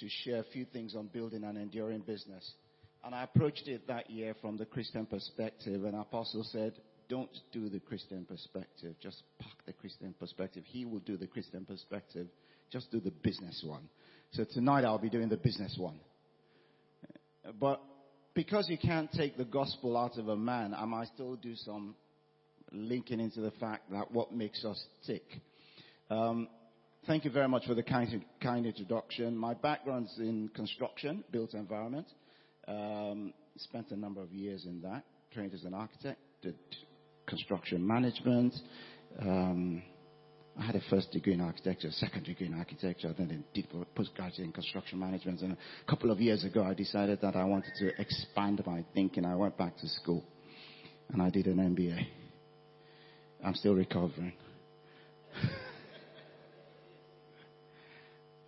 to share a few things on building an enduring business. And I approached it that year from the Christian perspective, and Apostle said, Don't do the Christian perspective, just park the Christian perspective. He will do the Christian perspective, just do the business one. So tonight I'll be doing the business one. But because you can't take the gospel out of a man, I might still do some linking into the fact that what makes us tick. Um, thank you very much for the kind, kind introduction. My background's in construction, built environment. Um, spent a number of years in that. Trained as an architect, did construction management. Um, I had a first degree in architecture, a second degree in architecture, then did postgraduate in construction management. And a couple of years ago, I decided that I wanted to expand my thinking. I went back to school and I did an MBA. I'm still recovering.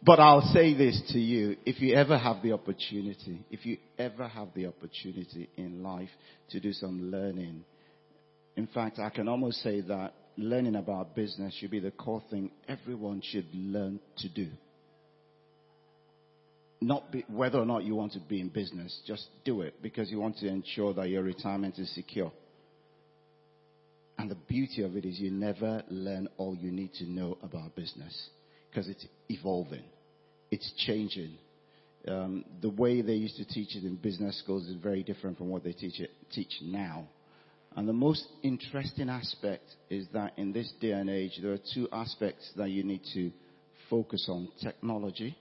but I'll say this to you. If you ever have the opportunity, if you ever have the opportunity in life to do some learning, in fact, I can almost say that learning about business should be the core thing everyone should learn to do. Not be, whether or not you want to be in business, just do it because you want to ensure that your retirement is secure. And the beauty of it is you never learn all you need to know about business because it's evolving, it's changing. Um, the way they used to teach it in business schools is very different from what they teach it teach now. And the most interesting aspect is that in this day and age, there are two aspects that you need to focus on technology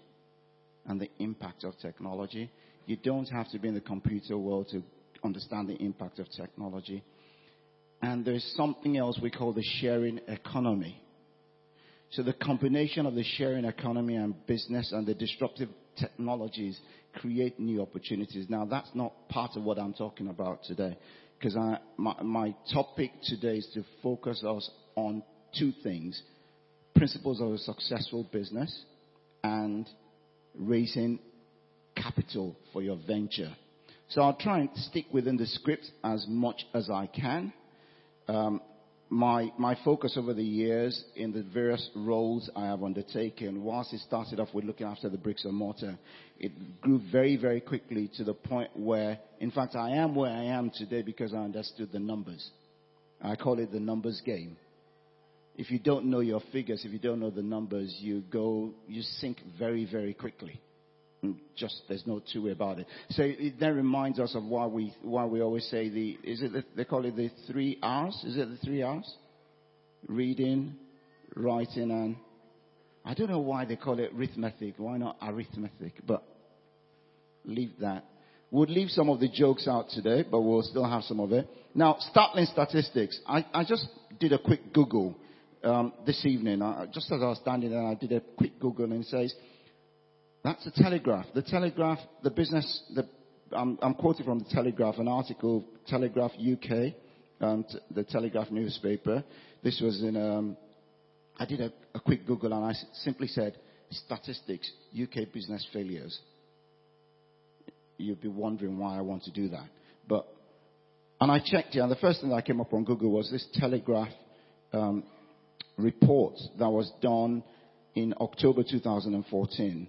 and the impact of technology. You don't have to be in the computer world to understand the impact of technology. And there's something else we call the sharing economy. So the combination of the sharing economy and business and the disruptive technologies create new opportunities. Now that's not part of what I'm talking about today because my, my topic today is to focus us on two things principles of a successful business and raising capital for your venture. So I'll try and stick within the script as much as I can. Um, my, my focus over the years in the various roles I have undertaken, whilst it started off with looking after the bricks and mortar, it grew very, very quickly to the point where, in fact, I am where I am today because I understood the numbers. I call it the numbers game. If you don't know your figures, if you don't know the numbers, you go, you sink very, very quickly. Just there's no two way about it. So it then reminds us of why we why we always say the is it the, they call it the three R's? Is it the three R's? Reading, writing, and I don't know why they call it arithmetic. Why not arithmetic? But leave that. We'll leave some of the jokes out today, but we'll still have some of it. Now, startling statistics. I, I just did a quick Google um, this evening. I, just as I was standing there, I did a quick Google and it says that's the Telegraph. The Telegraph, the business, the, I'm, I'm quoting from the Telegraph, an article, Telegraph UK, um, t- the Telegraph newspaper. This was in, um, I did a, a quick Google and I simply said, statistics, UK business failures. You'd be wondering why I want to do that. But, and I checked it, and the first thing that came up on Google was this Telegraph um, report that was done in October 2014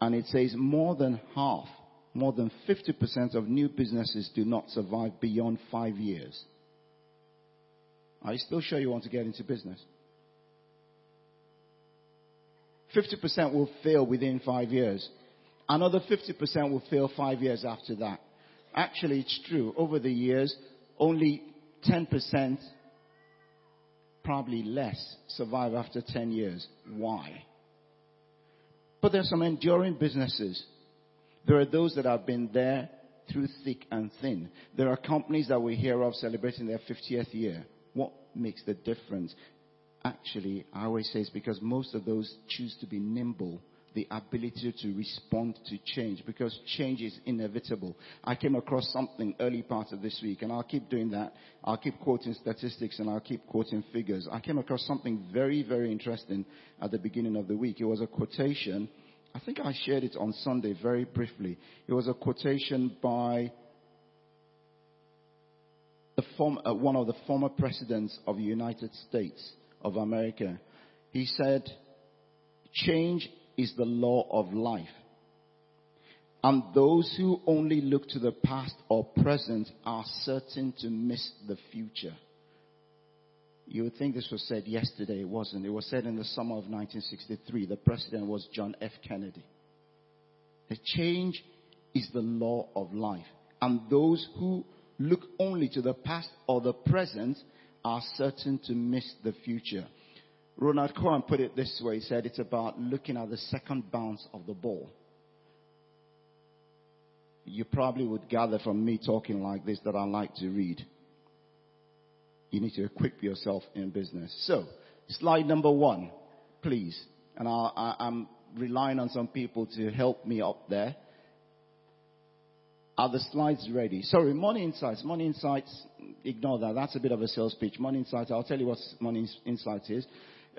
and it says more than half, more than 50% of new businesses do not survive beyond five years. Are you still sure you want to get into business? 50% will fail within five years. Another 50% will fail five years after that. Actually, it's true. Over the years, only 10%, probably less, survive after 10 years. Why? But there are some enduring businesses. There are those that have been there through thick and thin. There are companies that we hear of celebrating their 50th year. What makes the difference? Actually, I always say it's because most of those choose to be nimble the ability to respond to change because change is inevitable. I came across something early part of this week and I'll keep doing that. I'll keep quoting statistics and I'll keep quoting figures. I came across something very, very interesting at the beginning of the week. It was a quotation. I think I shared it on Sunday very briefly. It was a quotation by form, uh, one of the former presidents of the United States of America. He said, change is the law of life. And those who only look to the past or present are certain to miss the future. You would think this was said yesterday. It wasn't. It was said in the summer of 1963. The president was John F. Kennedy. The change is the law of life. And those who look only to the past or the present are certain to miss the future. Ronald Cohen put it this way. He said it's about looking at the second bounce of the ball. You probably would gather from me talking like this that I like to read. You need to equip yourself in business. So, slide number one, please. And I, am relying on some people to help me up there. Are the slides ready? Sorry, Money Insights. Money Insights, ignore that. That's a bit of a sales pitch. Money Insights, I'll tell you what Money Insights is.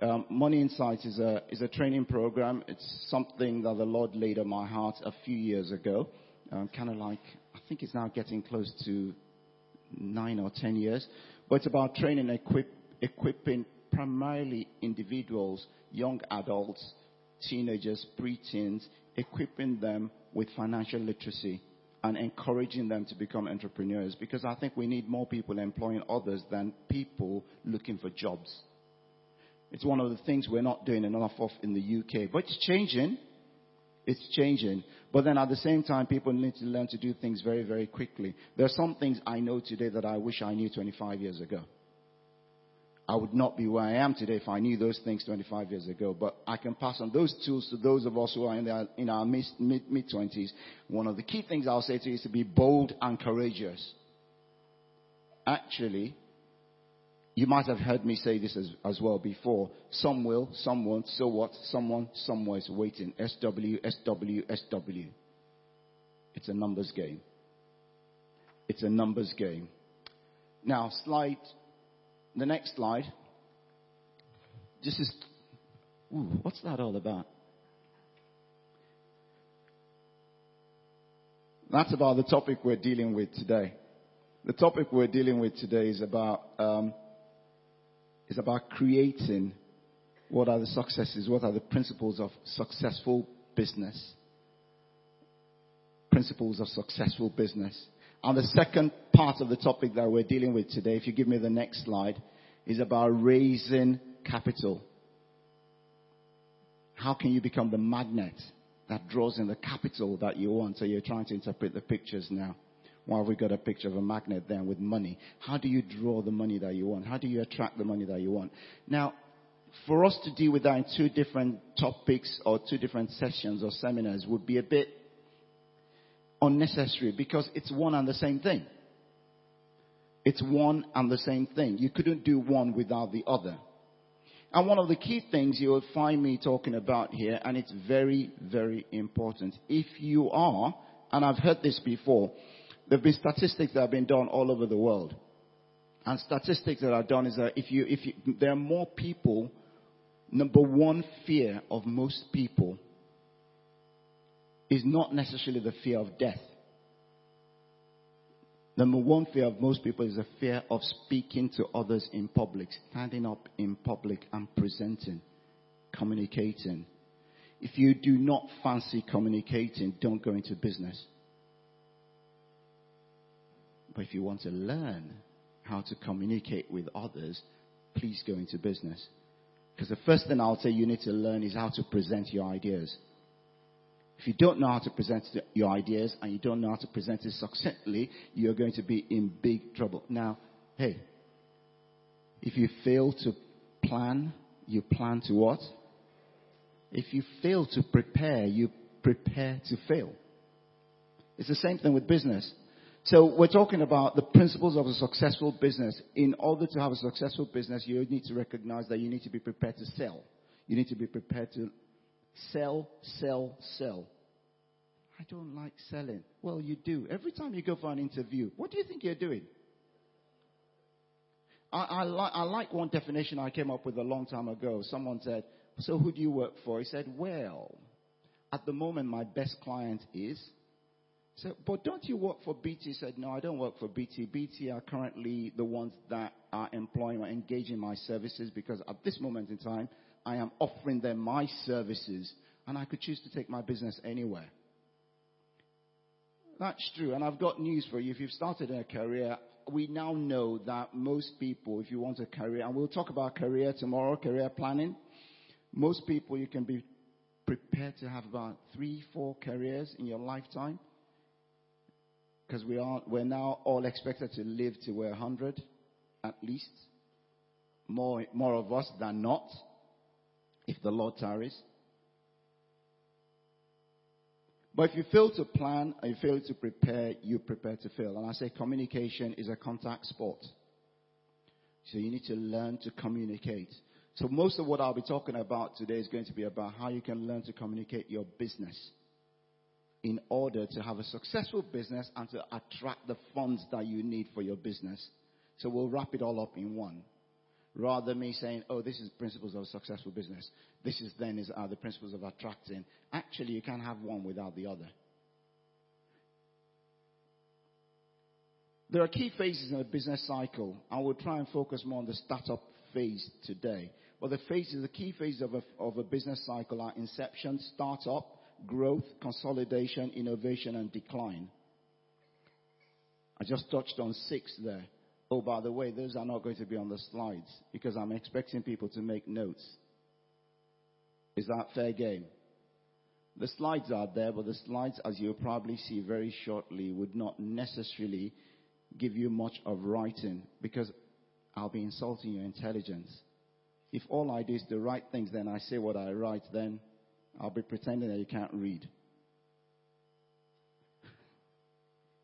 Um, Money Insights is a, is a training program. It's something that the Lord laid on my heart a few years ago. Um, kind of like, I think it's now getting close to nine or ten years. But it's about training, equip, equipping primarily individuals, young adults, teenagers, preteens, equipping them with financial literacy and encouraging them to become entrepreneurs because I think we need more people employing others than people looking for jobs. It's one of the things we're not doing enough of in the UK, but it's changing. It's changing. But then at the same time, people need to learn to do things very, very quickly. There are some things I know today that I wish I knew 25 years ago. I would not be where I am today if I knew those things 25 years ago. But I can pass on those tools to those of us who are in, in our mid, mid 20s. One of the key things I'll say to you is to be bold and courageous. Actually, you might have heard me say this as, as well before. Some will, some won't. So what? Someone, somewhere is waiting. SW, SW, SW. It's a numbers game. It's a numbers game. Now, slide the next slide. This is, ooh, what's that all about? That's about the topic we're dealing with today. The topic we're dealing with today is about um, is about creating what are the successes, what are the principles of successful business. Principles of successful business. And the second part of the topic that we're dealing with today, if you give me the next slide, is about raising capital. How can you become the magnet that draws in the capital that you want? So you're trying to interpret the pictures now. Have we got a picture of a magnet there with money? How do you draw the money that you want? How do you attract the money that you want? Now, for us to deal with that in two different topics or two different sessions or seminars would be a bit unnecessary because it's one and the same thing. It's one and the same thing. You couldn't do one without the other. And one of the key things you will find me talking about here, and it's very, very important. If you are, and I've heard this before, there have been statistics that have been done all over the world. And statistics that are done is that if you, if you, there are more people, number one fear of most people is not necessarily the fear of death. Number one fear of most people is the fear of speaking to others in public, standing up in public and presenting, communicating. If you do not fancy communicating, don't go into business. But if you want to learn how to communicate with others, please go into business. Because the first thing I'll say you need to learn is how to present your ideas. If you don't know how to present your ideas and you don't know how to present it succinctly, you're going to be in big trouble. Now, hey, if you fail to plan, you plan to what? If you fail to prepare, you prepare to fail. It's the same thing with business. So we're talking about the principles of a successful business. In order to have a successful business, you need to recognize that you need to be prepared to sell. You need to be prepared to sell, sell, sell. I don't like selling. Well, you do. Every time you go for an interview, what do you think you're doing? I, I, li- I like one definition I came up with a long time ago. Someone said, So who do you work for? He said, Well, at the moment, my best client is so, but don't you work for BT? He said, no, I don't work for BT. BT are currently the ones that are employing or engaging my services because at this moment in time, I am offering them my services and I could choose to take my business anywhere. That's true. And I've got news for you. If you've started a career, we now know that most people, if you want a career, and we'll talk about career tomorrow, career planning. Most people, you can be prepared to have about three, four careers in your lifetime. Because we are, we're now all expected to live to we're 100, at least. More, more of us than not, if the Lord tarries. But if you fail to plan and you fail to prepare, you prepare to fail. And I say communication is a contact sport. So you need to learn to communicate. So most of what I'll be talking about today is going to be about how you can learn to communicate your business in order to have a successful business and to attract the funds that you need for your business. So we'll wrap it all up in one rather than me saying, oh, this is principles of a successful business. This is then is the principles of attracting. Actually, you can't have one without the other. There are key phases in a business cycle. I will try and focus more on the startup phase today. But the phases, the key phases of a, of a business cycle are inception, startup, growth, consolidation, innovation, and decline. I just touched on six there. Oh, by the way, those are not going to be on the slides because I'm expecting people to make notes. Is that fair game? The slides are there, but the slides, as you'll probably see very shortly, would not necessarily give you much of writing because I'll be insulting your intelligence. If all I do is the right things, then I say what I write, then I'll be pretending that you can't read.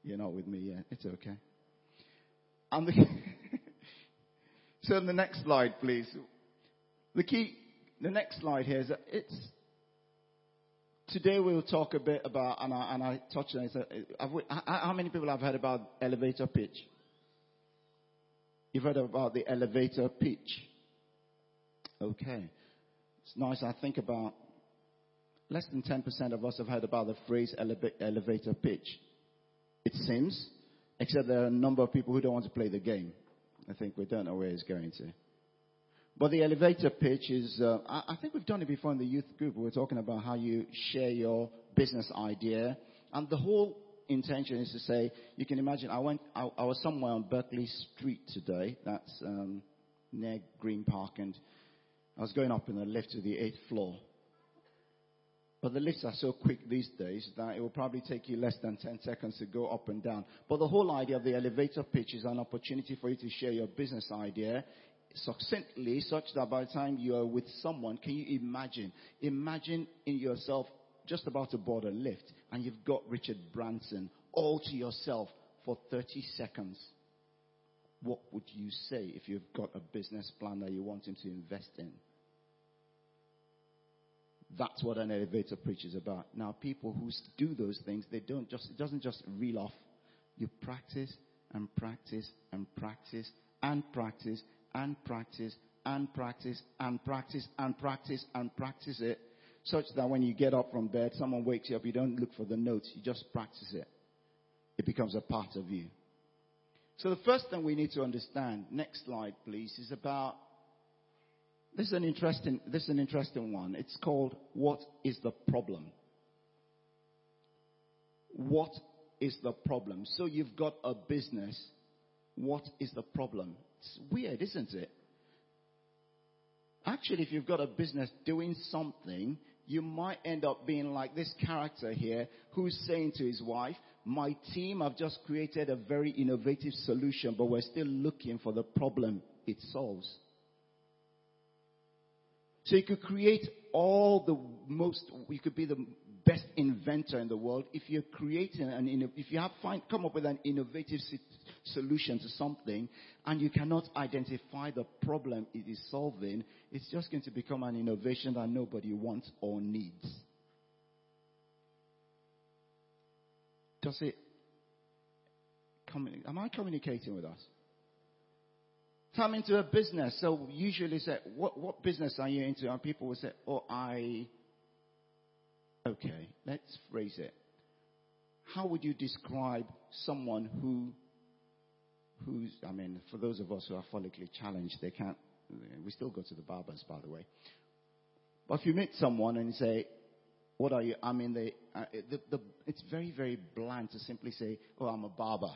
You're not with me yet. It's okay. And the so the next slide, please. The key, the next slide here is that it's today we'll talk a bit about, and I, and I touched on it. how many people have heard about elevator pitch? You've heard about the elevator pitch. Okay. It's nice. I think about less than 10% of us have heard about the phrase elevator pitch. It seems Except there are a number of people who don't want to play the game. I think we don't know where it's going to. But the elevator pitch is, uh, I, I, think we've done it before in the youth group. We are talking about how you share your business idea. And the whole intention is to say, you can imagine, I went, I, I was somewhere on Berkeley Street today. That's um, near Green Park. And I was going up in the lift to the eighth floor. But the lifts are so quick these days that it will probably take you less than 10 seconds to go up and down. But the whole idea of the elevator pitch is an opportunity for you to share your business idea succinctly such that by the time you are with someone, can you imagine? Imagine in yourself just about to board a lift and you've got Richard Branson all to yourself for 30 seconds. What would you say if you've got a business plan that you want him to invest in? That's what an elevator pitch is about. Now, people who do those things, they don't just, it doesn't just reel off. You practice and practice and practice and practice and practice and practice and practice and practice and practice it such that when you get up from bed, someone wakes you up, you don't look for the notes, you just practice it. It becomes a part of you. So the first thing we need to understand, next slide please, is about this is an interesting, this is an interesting one. It's called What is the Problem? What is the problem? So you've got a business. What is the problem? It's weird, isn't it? Actually, if you've got a business doing something, you might end up being like this character here who's saying to his wife, My team have just created a very innovative solution, but we're still looking for the problem it solves. So you could create all the most, you could be the best inventor in the world. If you're creating an, if you have find, come up with an innovative solution to something and you cannot identify the problem it is solving, it's just going to become an innovation that nobody wants or needs. Does it, am I communicating with us? Come into a business. So usually say, what, what business are you into? And people will say, oh, I, okay, let's phrase it. How would you describe someone who, who's, I mean, for those of us who are follically challenged, they can't, we still go to the barbers, by the way. But if you meet someone and say, What are you? I mean, the, uh, the, the, it's very, very bland to simply say, oh, I'm a barber.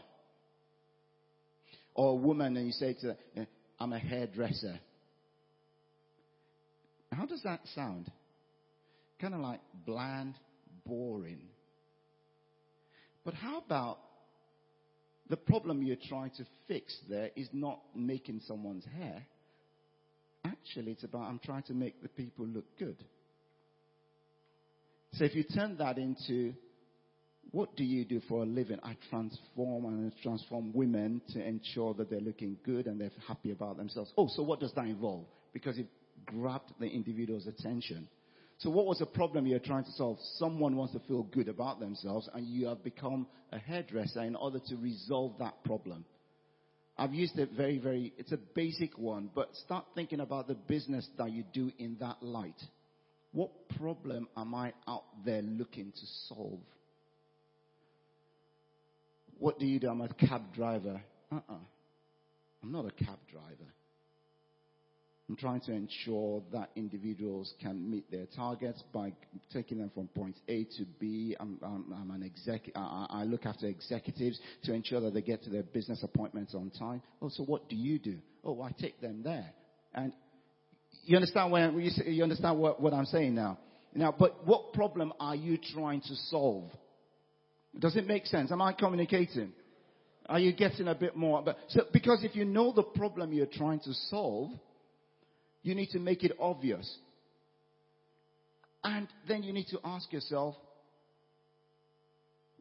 Or a woman and you say to her, I'm a hairdresser. How does that sound? Kind of like bland, boring. But how about the problem you're trying to fix there is not making someone's hair. Actually, it's about I'm trying to make the people look good. So if you turn that into what do you do for a living? I transform and transform women to ensure that they're looking good and they're happy about themselves. Oh, so what does that involve? Because it grabbed the individual's attention. So what was the problem you're trying to solve? Someone wants to feel good about themselves and you have become a hairdresser in order to resolve that problem. I've used it very, very, it's a basic one, but start thinking about the business that you do in that light. What problem am I out there looking to solve? What do you do? I'm a cab driver. Uh-uh. I'm not a cab driver. I'm trying to ensure that individuals can meet their targets by taking them from point A to B. I'm, I'm, I'm an exec, I, I, look after executives to ensure that they get to their business appointments on time. Oh, so what do you do? Oh, I take them there. And you understand when you understand what, what I'm saying now? Now, but what problem are you trying to solve? Does it make sense? Am I communicating? Are you getting a bit more? But, so, because if you know the problem you're trying to solve, you need to make it obvious. And then you need to ask yourself,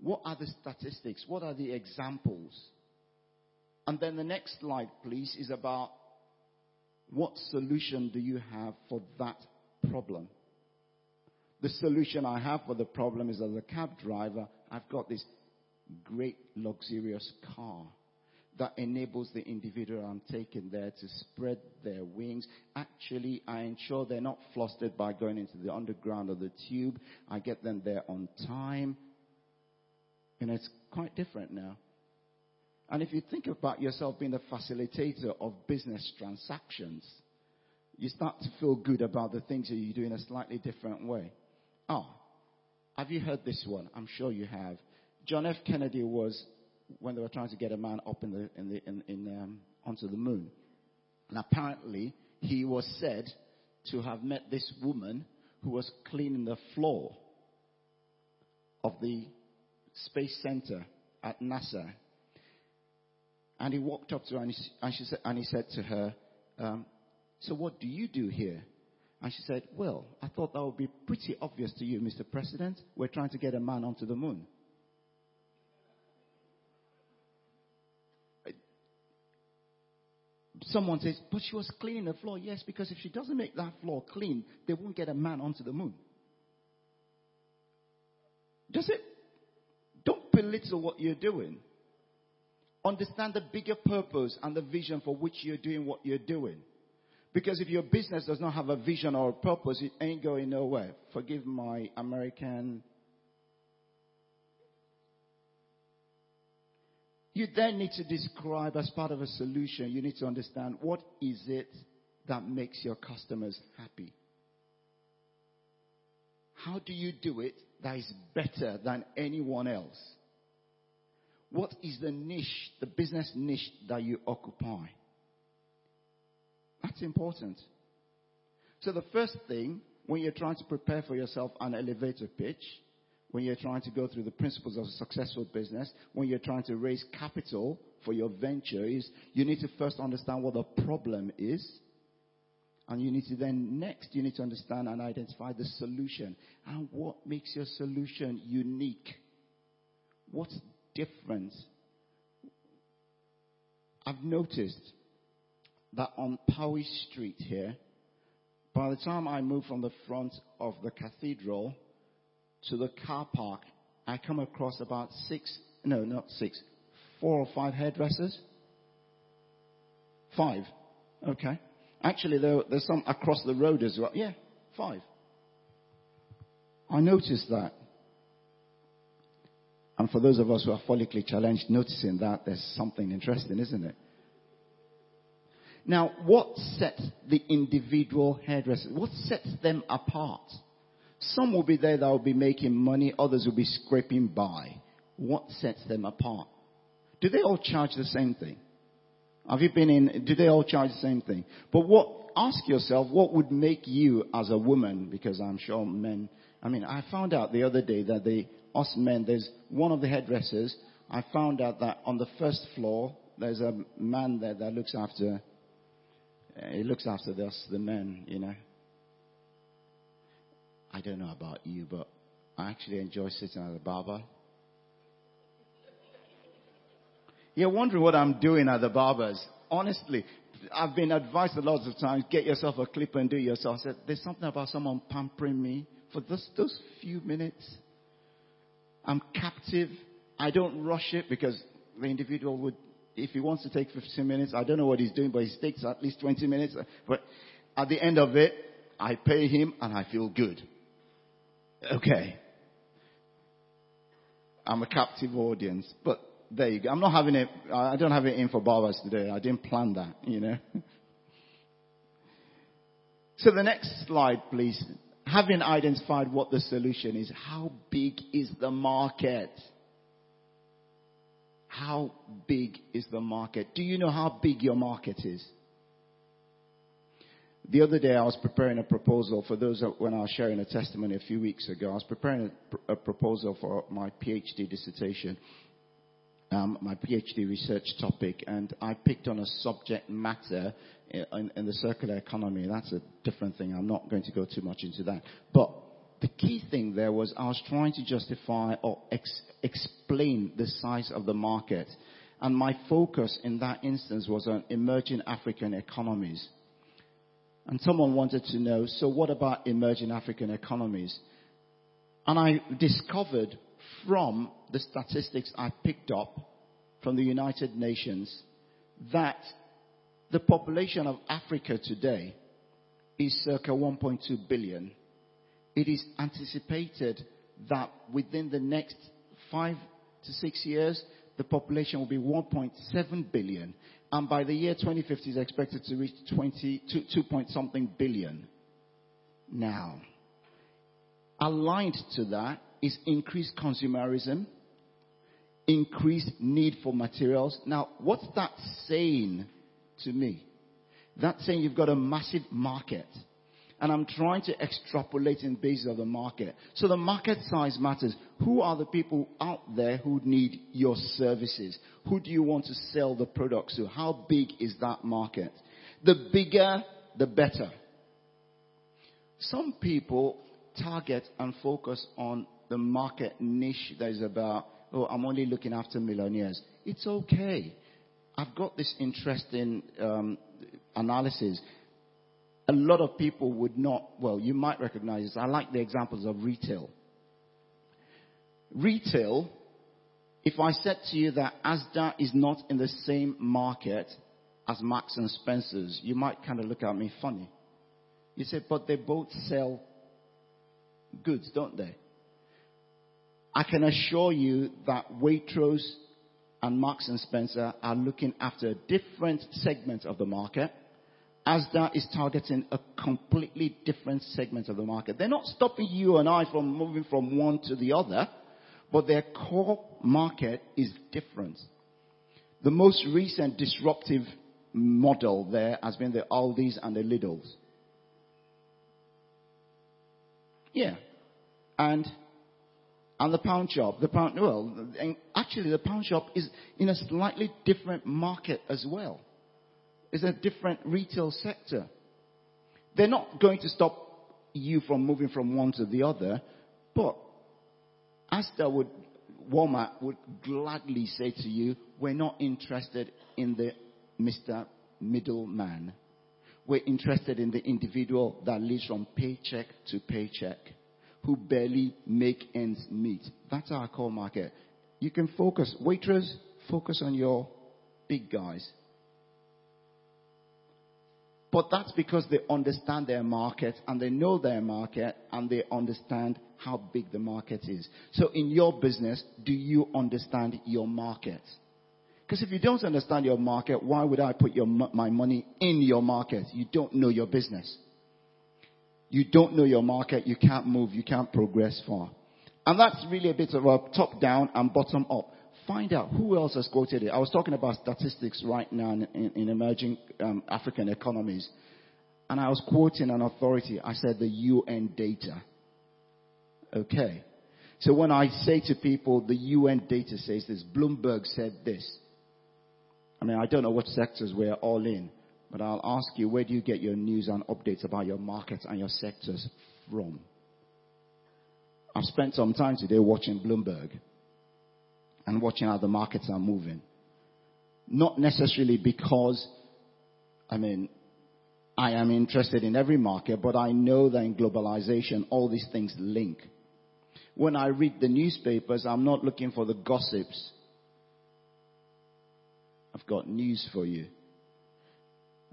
what are the statistics? What are the examples? And then the next slide, please, is about what solution do you have for that problem? The solution I have for the problem is as a cab driver, I've got this great luxurious car that enables the individual I'm taking there to spread their wings. Actually, I ensure they're not flustered by going into the underground or the tube. I get them there on time. And it's quite different now. And if you think about yourself being the facilitator of business transactions, you start to feel good about the things that you do in a slightly different way. Oh, have you heard this one? I'm sure you have. John F. Kennedy was when they were trying to get a man up in the, in the, in, in, um, onto the moon. And apparently, he was said to have met this woman who was cleaning the floor of the space center at NASA. And he walked up to her and he, and she said, and he said to her, um, so what do you do here? And she said, well, I thought that would be pretty obvious to you, Mr. President. We're trying to get a man onto the moon. Uh, someone says, but she was cleaning the floor. Yes, because if she doesn't make that floor clean, they won't get a man onto the moon. Does it? Don't belittle what you're doing. Understand the bigger purpose and the vision for which you're doing what you're doing. Because if your business does not have a vision or a purpose, it ain't going nowhere. Forgive my American You then need to describe as part of a solution, you need to understand what is it that makes your customers happy? How do you do it that is better than anyone else? What is the niche, the business niche that you occupy? That's important. So the first thing, when you're trying to prepare for yourself an elevator pitch, when you're trying to go through the principles of a successful business, when you're trying to raise capital for your venture, is you need to first understand what the problem is. And you need to then, next, you need to understand and identify the solution. And what makes your solution unique? What's different? I've noticed that on Powis Street here, by the time I move from the front of the cathedral to the car park, I come across about six, no, not six, four or five hairdressers. Five. Okay. Actually, there, there's some across the road as well. Yeah, five. I noticed that. And for those of us who are follically challenged, noticing that, there's something interesting, isn't it? Now, what sets the individual hairdressers, what sets them apart? Some will be there that will be making money, others will be scraping by. What sets them apart? Do they all charge the same thing? Have you been in, do they all charge the same thing? But what, ask yourself, what would make you as a woman, because I'm sure men, I mean, I found out the other day that they, us men, there's one of the hairdressers, I found out that on the first floor, there's a man there that looks after, Uh, he looks after us, the men, you know. I don't know about you, but I actually enjoy sitting at the barber. You're wondering what I'm doing at the barbers. Honestly, I've been advised a lot of times, get yourself a clip and do yourself. I said, there's something about someone pampering me for those, those few minutes. I'm captive. I don't rush it because the individual would, if he wants to take 15 minutes, I don't know what he's doing, but he takes at least 20 minutes. But at the end of it, I pay him and I feel good. Okay. I'm a captive audience, but there you go. I'm not having it, I don't have it in for barbers today. I didn't plan that, you know. so the next slide, please. Having identified what the solution is, how big is the market? How big is the market? Do you know how big your market is? The other day I was preparing a proposal for those when I was sharing a testimony a few weeks ago. I was preparing a, a proposal for my PhD dissertation, um, my PhD research topic, and I picked on a subject matter in, in, the circular economy. That's a different thing. I'm not going to go too much into that. But the key thing there was I was trying to justify or ex- explain the size of the market. And my focus in that instance was on emerging African economies. And someone wanted to know, so what about emerging African economies? And I discovered from the statistics I picked up from the United Nations that the population of Africa today is circa 1.2 billion. It is anticipated that within the next five to six years, the population will be 1.7 billion. And by the year 2050 is expected to reach 20, 2, 2 point something billion. Now, aligned to that is increased consumerism, increased need for materials. Now, what's that saying to me? That's saying you've got a massive market. And I'm trying to extrapolate in basis of the market. So the market size matters. Who are the people out there who need your services? Who do you want to sell the products to? How big is that market? The bigger, the better. Some people target and focus on the market niche that is about, oh, I'm only looking after millionaires. It's okay. I've got this interesting um, analysis. A lot of people would not, well, you might recognize this. I like the examples of retail. Retail, if I said to you that Asda is not in the same market as Marks and Spencer's, you might kind of look at me funny. You say, but they both sell goods, don't they? I can assure you that Waitrose and Marks and Spencer are looking after a different segment of the market. Asda is targeting a completely different segment of the market. They're not stopping you and I from moving from one to the other, but their core market is different. The most recent disruptive model there has been the Aldis and the Lidls. Yeah. And and the pound shop, the pound, well, actually the pound shop is in a slightly different market as well. It's a different retail sector. They're not going to stop you from moving from one to the other, but Asda would, Walmart would gladly say to you, we're not interested in the Mr. Middleman. We're interested in the individual that lives from paycheck to paycheck who barely make ends meet. That's our core market. You can focus, Waitrose, focus on your big guys. But that's because they understand their market and they know their market and they understand how big the market is. So in your business, do you understand your market? Because if you don't understand your market, why would I put your, my money in your market? You don't know your business. You don't know your market, you can't move, you can't progress far. And that's really a bit of a top down and bottom up. Find out who else has quoted it. I was talking about statistics right now in, in, in emerging um, African economies. And I was quoting an authority. I said the UN data. Okay. So when I say to people, the UN data says this, Bloomberg said this. I mean, I don't know what sectors we're all in, but I'll ask you, where do you get your news and updates about your markets and your sectors from? I've spent some time today watching Bloomberg and watching how the markets are moving. Not necessarily because, I mean, I am interested in every market, but I know that in globalization, all these things link. When I read the newspapers, I'm not looking for the gossips. I've got news for you.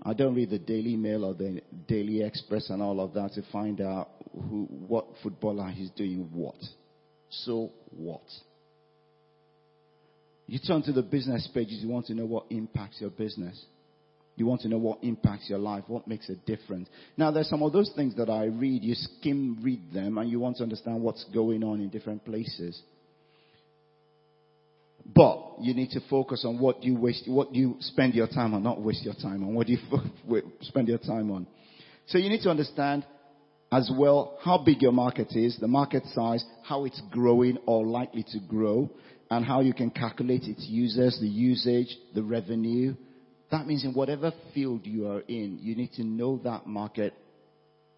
I don't read the Daily Mail or the Daily Express and all of that to find out who, what footballer is doing what. So what? You turn to the business pages, you want to know what impacts your business. You want to know what impacts your life, what makes a difference. Now, there's some of those things that I read, you skim read them, and you want to understand what's going on in different places. But you need to focus on what you waste, what you spend your time on, not waste your time on, what you spend your time on. So you need to understand as well how big your market is, the market size, how it's growing or likely to grow, and how you can calculate its users, the usage, the revenue, that means in whatever field you are in, you need to know that market,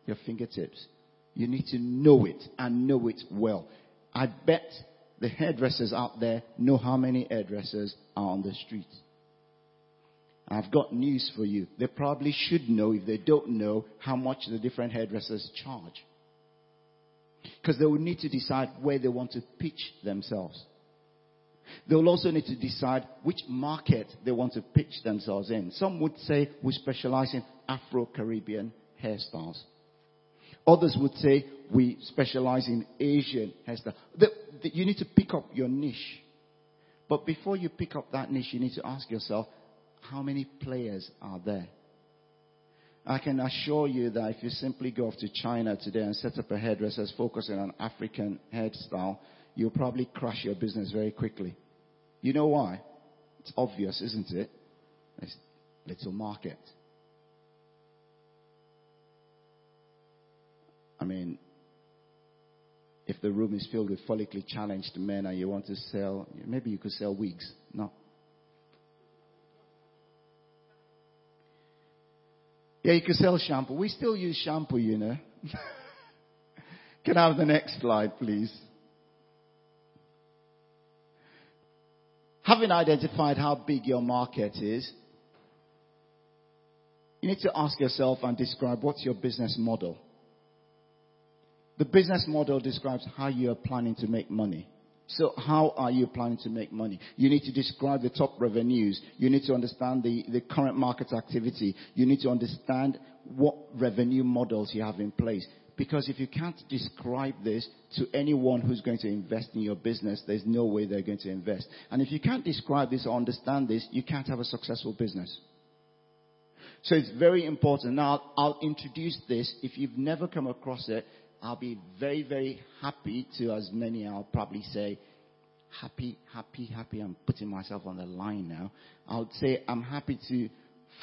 your fingertips. You need to know it and know it well. I bet the hairdressers out there know how many hairdressers are on the street. I've got news for you. They probably should know, if they don't know, how much the different hairdressers charge. Because they will need to decide where they want to pitch themselves. They will also need to decide which market they want to pitch themselves in. Some would say we specialize in Afro-Caribbean hairstyles. Others would say we specialize in Asian hairstyles. You need to pick up your niche. But before you pick up that niche, you need to ask yourself, how many players are there? I can assure you that if you simply go off to China today and set up a hairdresser focusing on African hairstyle, you'll probably crash your business very quickly. You know why? It's obvious, isn't it? It's little market. I mean, if the room is filled with follically challenged men and you want to sell, maybe you could sell wigs. No. Yeah, you could sell shampoo. We still use shampoo, you know. Can I have the next slide, please? Having identified how big your market is, you need to ask yourself and describe what's your business model. The business model describes how you are planning to make money. So how are you planning to make money? You need to describe the top revenues. You need to understand the, the current market activity. You need to understand what revenue models you have in place. Because if you can't describe this to anyone who's going to invest in your business, there's no way they're going to invest. And if you can't describe this or understand this, you can't have a successful business. So it's very important. Now, I'll introduce this. If you've never come across it, I'll be very, very happy to, as many I'll probably say, happy, happy, happy. I'm putting myself on the line now. I would say I'm happy to,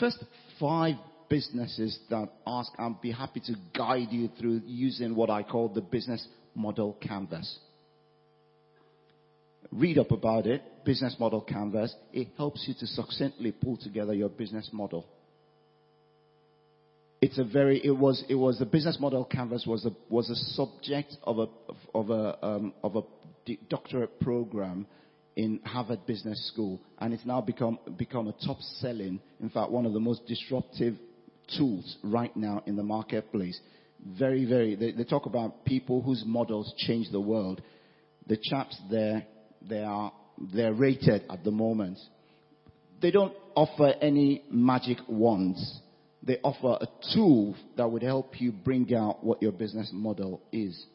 first five businesses that ask, I'll be happy to guide you through using what I call the business model canvas. Read up about it, business model canvas. It helps you to succinctly pull together your business model. It's a very, it was, it was, the business model canvas was a, was a subject of a, of a, um, of a doctorate program in Harvard Business School, and it's now become become a top selling, in fact, one of the most disruptive tools right now in the marketplace. Very, very, they, they talk about people whose models change the world. The chaps there, they are, they're rated at the moment. They don't offer any magic wands. They offer a tool that would help you bring out what your business model is.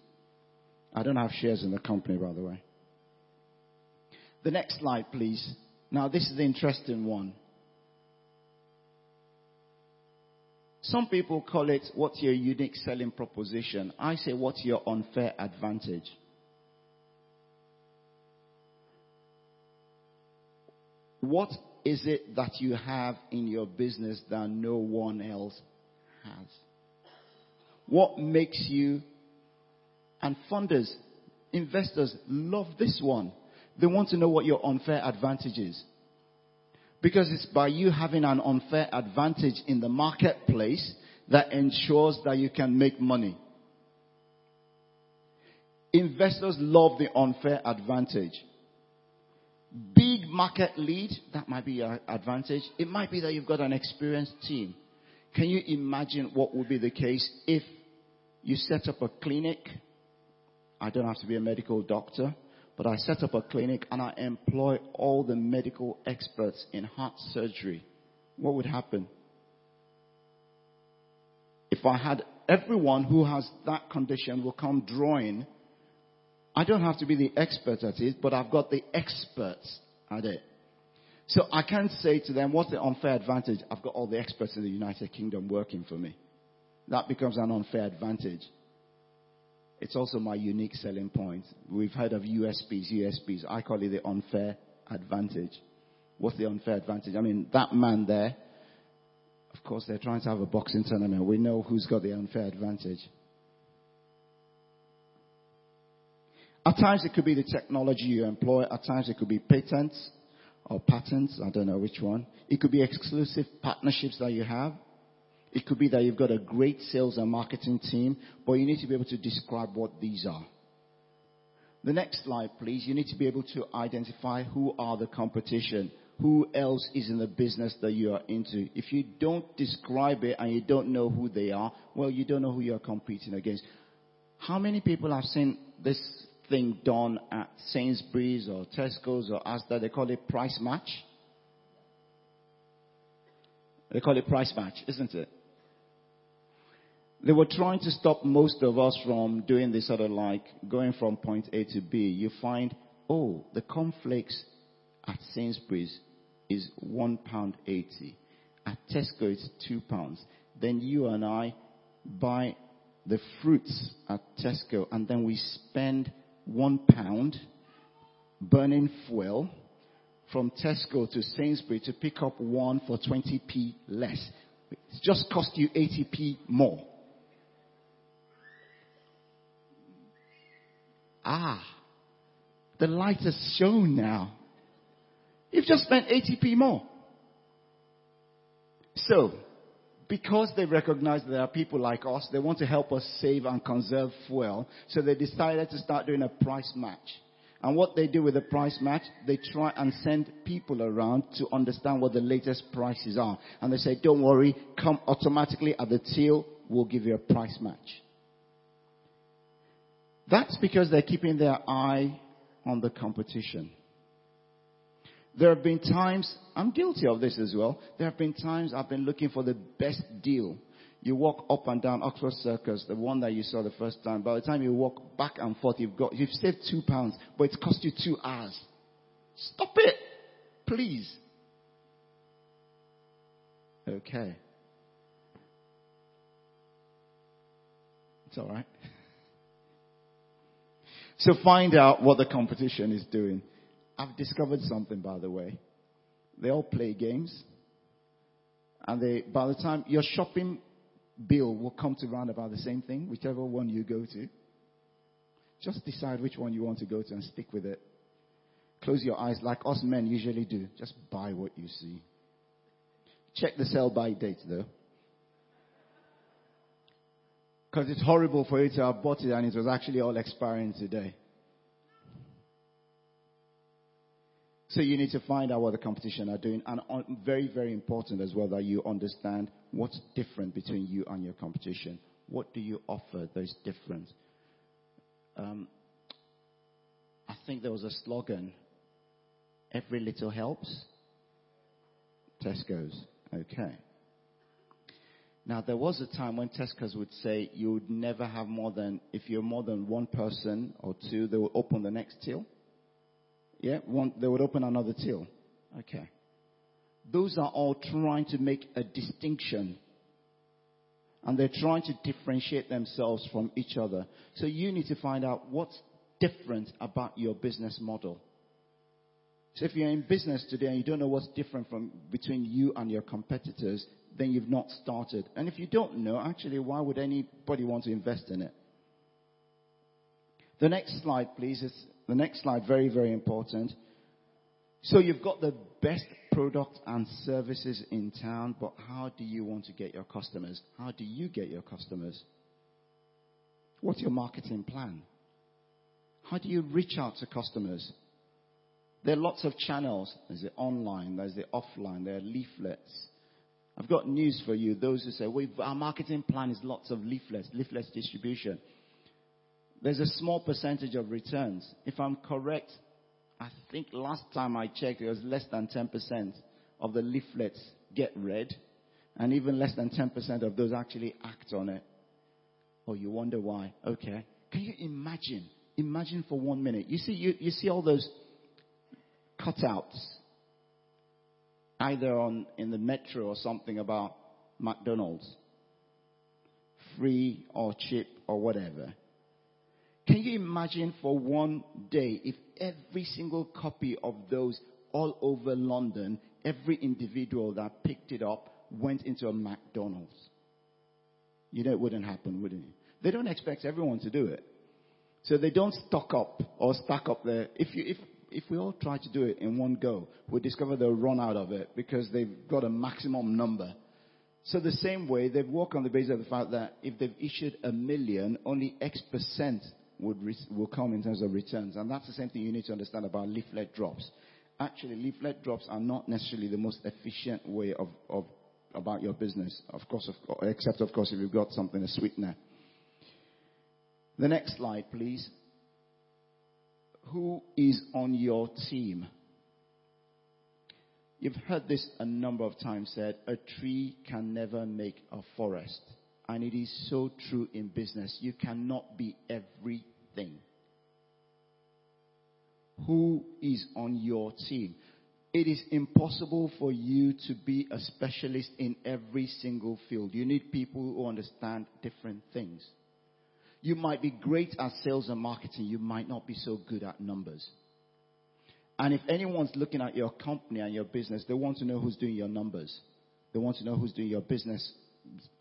I don't have shares in the company, by the way. The next slide, please. Now, this is the interesting one. Some people call it what's your unique selling proposition. I say what's your unfair advantage. What is it that you have in your business that no one else has? What makes you, and funders, investors love this one. They want to know what your unfair advantage is. Because it's by you having an unfair advantage in the marketplace that ensures that you can make money. Investors love the unfair advantage. Big market lead, that might be your advantage. It might be that you've got an experienced team. Can you imagine what would be the case if you set up a clinic? I don't have to be a medical doctor, but I set up a clinic and I employ all the medical experts in heart surgery. What would happen? If I had everyone who has that condition will come drawing I don't have to be the expert at it, but I've got the experts at it. So I can't say to them, what's the unfair advantage? I've got all the experts in the United Kingdom working for me. That becomes an unfair advantage. It's also my unique selling point. We've heard of USPs, USPs. I call it the unfair advantage. What's the unfair advantage? I mean, that man there, of course, they're trying to have a boxing tournament. We know who's got the unfair advantage. At times it could be the technology you employ. At times it could be patents or patents. I don't know which one. It could be exclusive partnerships that you have. It could be that you've got a great sales and marketing team, but you need to be able to describe what these are. The next slide, please. You need to be able to identify who are the competition. Who else is in the business that you are into? If you don't describe it and you don't know who they are, well, you don't know who you're competing against. How many people have seen this thing done at Sainsbury's or Tesco's or Asda. They call it price match. They call it price match, isn't it? They were trying to stop most of us from doing this sort of like going from point A to B. You find, oh, the cornflakes at Sainsbury's is one pound eighty. At Tesco it's two pounds. Then you and I buy the fruits at Tesco and then we spend one pound burning fuel from Tesco to Sainsbury to pick up one for 20p less. It's just cost you 80p more. Ah, the light has shown now. You've just spent 80p more. So, because they recognize there are people like us, they want to help us save and conserve fuel. So they decided to start doing a price match. And what they do with the price match, they try and send people around to understand what the latest prices are. And they say, don't worry, come automatically at the till, we'll give you a price match. That's because they're keeping their eye on the competition. There have been times, I'm guilty of this as well. There have been times I've been looking for the best deal. You walk up and down Oxford Circus, the one that you saw the first time. By the time you walk back and forth, you've got, you've saved two pounds, but it's cost you two hours. Stop it! Please. Okay. It's alright. So find out what the competition is doing. I've discovered something, by the way. They all play games. And they, by the time your shopping bill will come to round about the same thing, whichever one you go to. Just decide which one you want to go to and stick with it. Close your eyes like us men usually do. Just buy what you see. Check the sell by date though. Because it's horrible for you to have bought it and it was actually all expiring today. So you need to find out what the competition are doing. And very, very important as well that you understand what's different between you and your competition. What do you offer that is different? Um, I think there was a slogan, every little helps. Tesco's. Okay. Now there was a time when Tesco's would say you would never have more than, if you're more than one person or two, they will open the next till. Yeah, one, they would open another till. Okay. Those are all trying to make a distinction and they're trying to differentiate themselves from each other. So you need to find out what's different about your business model. So if you're in business today and you don't know what's different from between you and your competitors, then you've not started. And if you don't know, actually, why would anybody want to invest in it? The next slide, please. Is the next slide very, very important. So you've got the best product and services in town, but how do you want to get your customers? How do you get your customers? What's your marketing plan? How do you reach out to customers? There are lots of channels. There's the online, there's the offline, there are leaflets. I've got news for you. Those who say, well, our marketing plan is lots of leaflets, leaflets distribution. There's a small percentage of returns. If I'm correct, I think last time I checked, it was less than 10% of the leaflets get read, and even less than 10% of those actually act on it. Oh, you wonder why? Okay. Can you imagine? Imagine for one minute. You see, you, you see all those cutouts, either on in the metro or something about McDonald's, free or cheap or whatever. Can you imagine for one day if every single copy of those all over London, every individual that picked it up went into a McDonald's? You know it wouldn't happen, wouldn't it? They don't expect everyone to do it. So they don't stock up or stack up there. If you, if, if we all try to do it in one go, we'll discover they'll run out of it because they've got a maximum number. So the same way, they've worked on the basis of the fact that if they've issued a million, only X percent would re- will come in terms of returns. And that's the same thing you need to understand about leaflet drops. Actually, leaflet drops are not necessarily the most efficient way of, of about your business. Of course, of, except of course if you've got something a sweetener. The next slide, please. Who is on your team? You've heard this a number of times said, a tree can never make a forest. And it is so true in business. You cannot be everything. Who is on your team? It is impossible for you to be a specialist in every single field. You need people who understand different things. You might be great at sales and marketing. You might not be so good at numbers. And if anyone's looking at your company and your business, they want to know who's doing your numbers. They want to know who's doing your business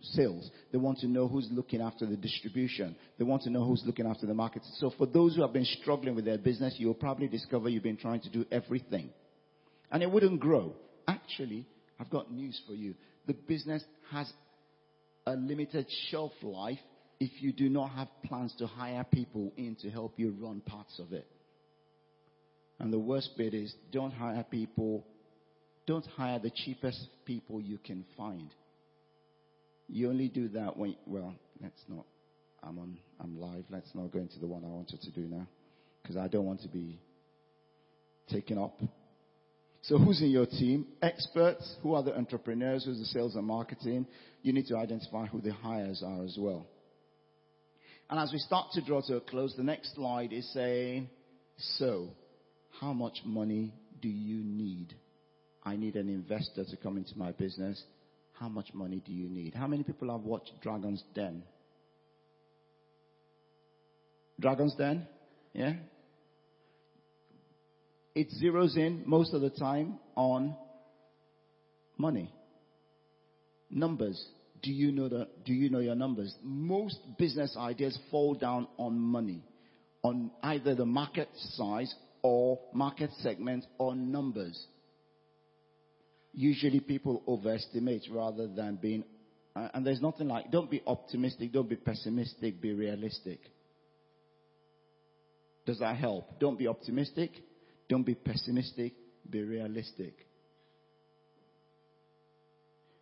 sales. They want to know who's looking after the distribution. They want to know who's looking after the market. So for those who have been struggling with their business, you'll probably discover you've been trying to do everything. And it wouldn't grow. Actually, I've got news for you. The business has a limited shelf life if you do not have plans to hire people in to help you run parts of it. And the worst bit is don't hire people, don't hire the cheapest people you can find. You only do that when, well, let's not, I'm on, I'm live. Let's not go into the one I wanted to do now. Because I don't want to be taken up. So who's in your team? Experts. Who are the entrepreneurs? Who's the sales and marketing? You need to identify who the hires are as well. And as we start to draw to a close, the next slide is saying, so, how much money do you need? I need an investor to come into my business. How much money do you need? How many people have watched Dragon's Den? Dragon's Den? Yeah? It zeroes in most of the time on money. Numbers. Do you know the, do you know your numbers? Most business ideas fall down on money. On either the market size or market segment or numbers usually people overestimate rather than being, uh, and there's nothing like, don't be optimistic, don't be pessimistic, be realistic. Does that help? Don't be optimistic, don't be pessimistic, be realistic.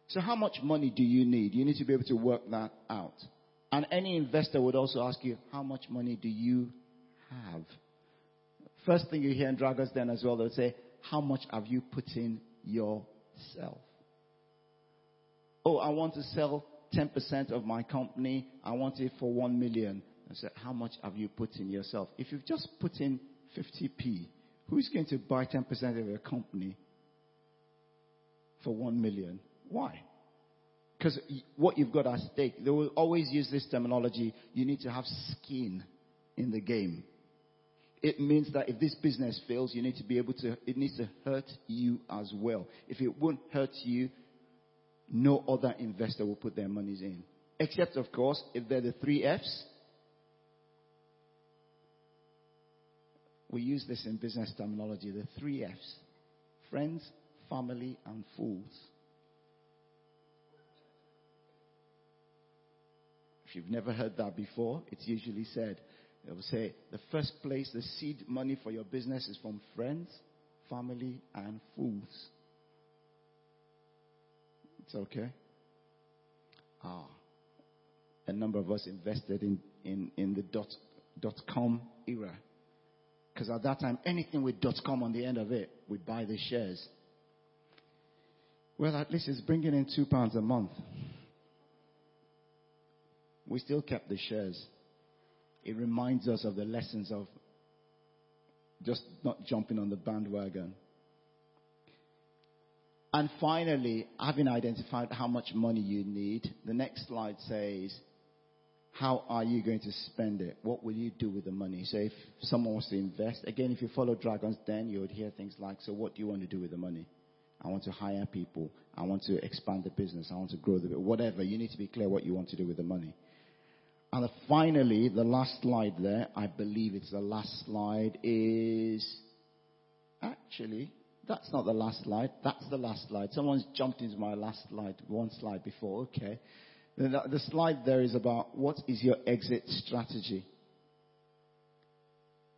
So how much money do you need? You need to be able to work that out. And any investor would also ask you, how much money do you have? First thing you hear in Dragon's Den as well, they'll say, how much have you put in yourself? Oh, I want to sell 10% of my company. I want it for 1 million. I said, how much have you put in yourself? If you've just put in 50p, who's going to buy 10% of your company for 1 million? Why? because what you've got at stake, they will always use this terminology. You need to have skin in the game. It means that if this business fails, you need to be able to, it needs to hurt you as well. If it won't hurt you, no other investor will put their monies in. Except, of course, if they're the three F's. We use this in business terminology, the three F's. Friends, family, and fools. You've never heard that before, it's usually said, they will say, the first place the seed money for your business is from friends, family, and fools. It's okay. Ah, a number of us invested in, in, in the dot, dot com era. Because at that time, anything with dot com on the end of it, we buy the shares. Well, at least it's bringing in two pounds a month. We still kept the shares it reminds us of the lessons of just not jumping on the bandwagon. And finally, having identified how much money you need, the next slide says, how are you going to spend it? What will you do with the money? So if someone wants to invest, again, if you follow Dragons Den, you would hear things like, so what do you want to do with the money? I want to hire people. I want to expand the business. I want to grow the, whatever. You need to be clear what you want to do with the money. And finally, the last slide there, I believe it's the last slide, is actually, that's not the last slide. That's the last slide. Someone's jumped into my last slide, one slide before. Okay. The, the slide there is about what is your exit strategy?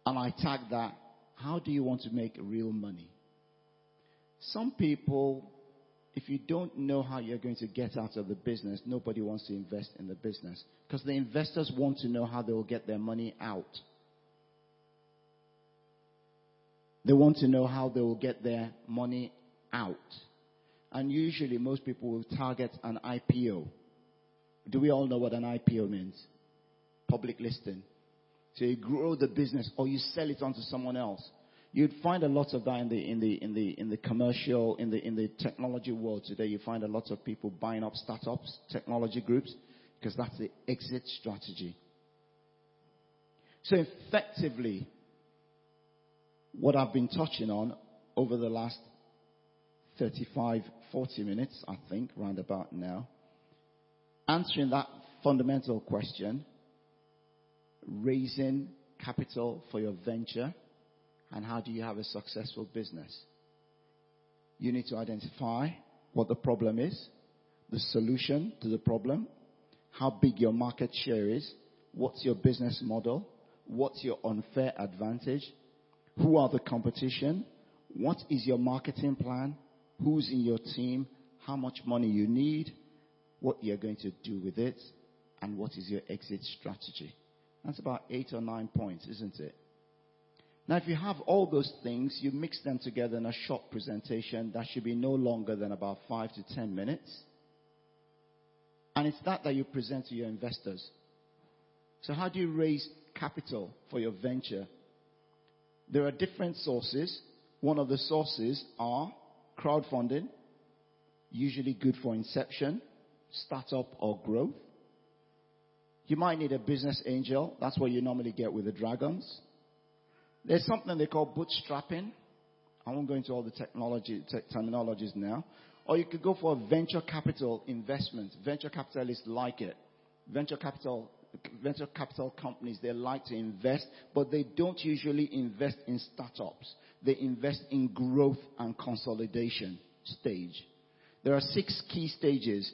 And I tag that, how do you want to make real money? Some people if you don't know how you're going to get out of the business, nobody wants to invest in the business. Because the investors want to know how they will get their money out. They want to know how they will get their money out. And usually most people will target an IPO. Do we all know what an IPO means? Public listing. So you grow the business or you sell it on to someone else. You'd find a lot of that in the, in the, in the, in the commercial, in the, in the technology world today. You find a lot of people buying up startups, technology groups, because that's the exit strategy. So effectively, what I've been touching on over the last 35, 40 minutes, I think, round about now, answering that fundamental question, raising capital for your venture, and how do you have a successful business? You need to identify what the problem is, the solution to the problem, how big your market share is, what's your business model, what's your unfair advantage, who are the competition, what is your marketing plan, who's in your team, how much money you need, what you're going to do with it, and what is your exit strategy. That's about eight or nine points, isn't it? Now, if you have all those things, you mix them together in a short presentation that should be no longer than about five to ten minutes. And it's that that you present to your investors. So, how do you raise capital for your venture? There are different sources. One of the sources are crowdfunding, usually good for inception, startup, or growth. You might need a business angel. That's what you normally get with the dragons. There's something they call bootstrapping. I won't go into all the technology te- terminologies now. Or you could go for a venture capital investment. Venture capitalists like it. Venture capital venture capital companies they like to invest, but they don't usually invest in startups. They invest in growth and consolidation stage. There are six key stages,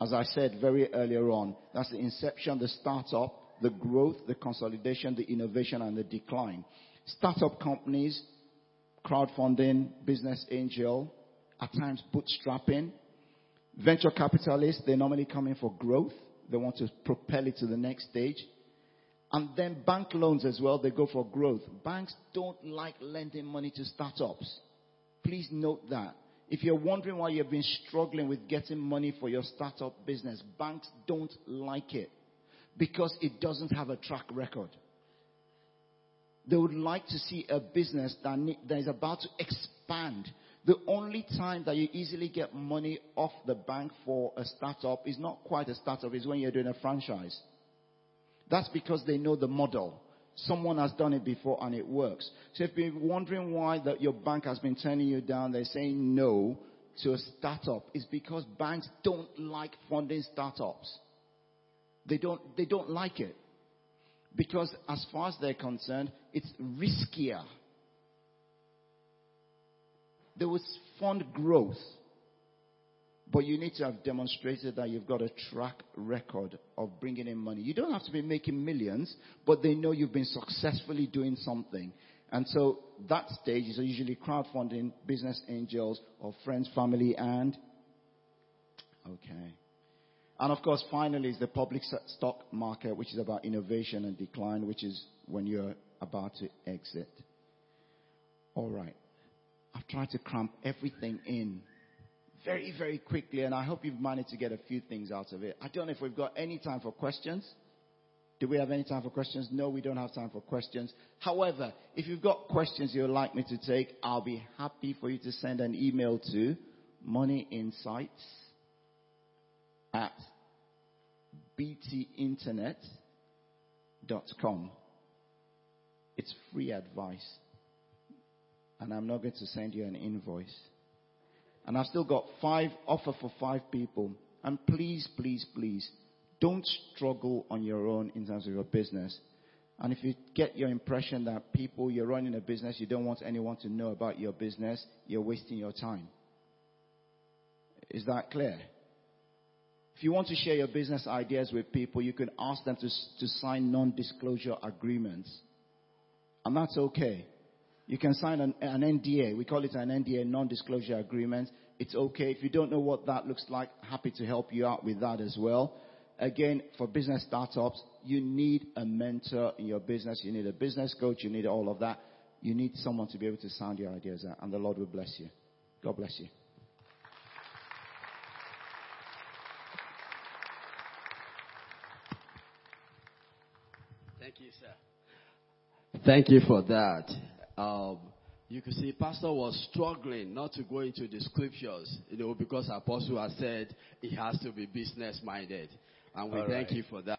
as I said very earlier on. That's the inception, the startup, the growth, the consolidation, the innovation, and the decline. Startup companies, crowdfunding, business angel, at times bootstrapping. Venture capitalists, they normally come in for growth. They want to propel it to the next stage. And then bank loans as well, they go for growth. Banks don't like lending money to startups. Please note that. If you're wondering why you've been struggling with getting money for your startup business, banks don't like it because it doesn't have a track record. They would like to see a business that, that is about to expand The only time that you easily get money off the bank for a startup is not quite a startup, it's when you're doing a franchise. That's because they know the model. Someone has done it before and it works. So if you're wondering why that your bank has been turning you down, they're saying no to a startup, is because banks don't like funding startups. They don't, they don't like it. Because as far as they're concerned, it's riskier. There was fund growth. But you need to have demonstrated that you've got a track record of bringing in money. You don't have to be making millions, but they know you've been successfully doing something. And so that stage is usually crowdfunding, business angels, or friends, family, and okay. And of course, finally, is the public stock market, which is about innovation and decline, which is when you're about to exit. All right. I've tried to cramp everything in very, very quickly, and I hope you've managed to get a few things out of it. I don't know if we've got any time for questions. Do we have any time for questions? No, we don't have time for questions. However, if you've got questions you'd like me to take, I'll be happy for you to send an email to moneyinsights at btinternet.com. It's free advice. And I'm not going to send you an invoice. And I've still got five offer for five people. And please, please, please, don't struggle on your own in terms of your business. And if you get your impression that people, you're running a business, you don't want anyone to know about your business, you're wasting your time. Is that clear? If you want to share your business ideas with people, you can ask them to, to sign non-disclosure agreements. And that's okay. You can sign an, an NDA. We call it an NDA, non-disclosure agreement. It's okay. If you don't know what that looks like, happy to help you out with that as well. Again, for business startups, you need a mentor in your business. You need a business coach. You need all of that. You need someone to be able to sound your ideas out, and the Lord will bless you. God bless. You, Thank you for that. Um, you can see Pastor was struggling not to go into the scriptures, you know, because Apostle has said he has to be business minded. And we All thank right. you for that.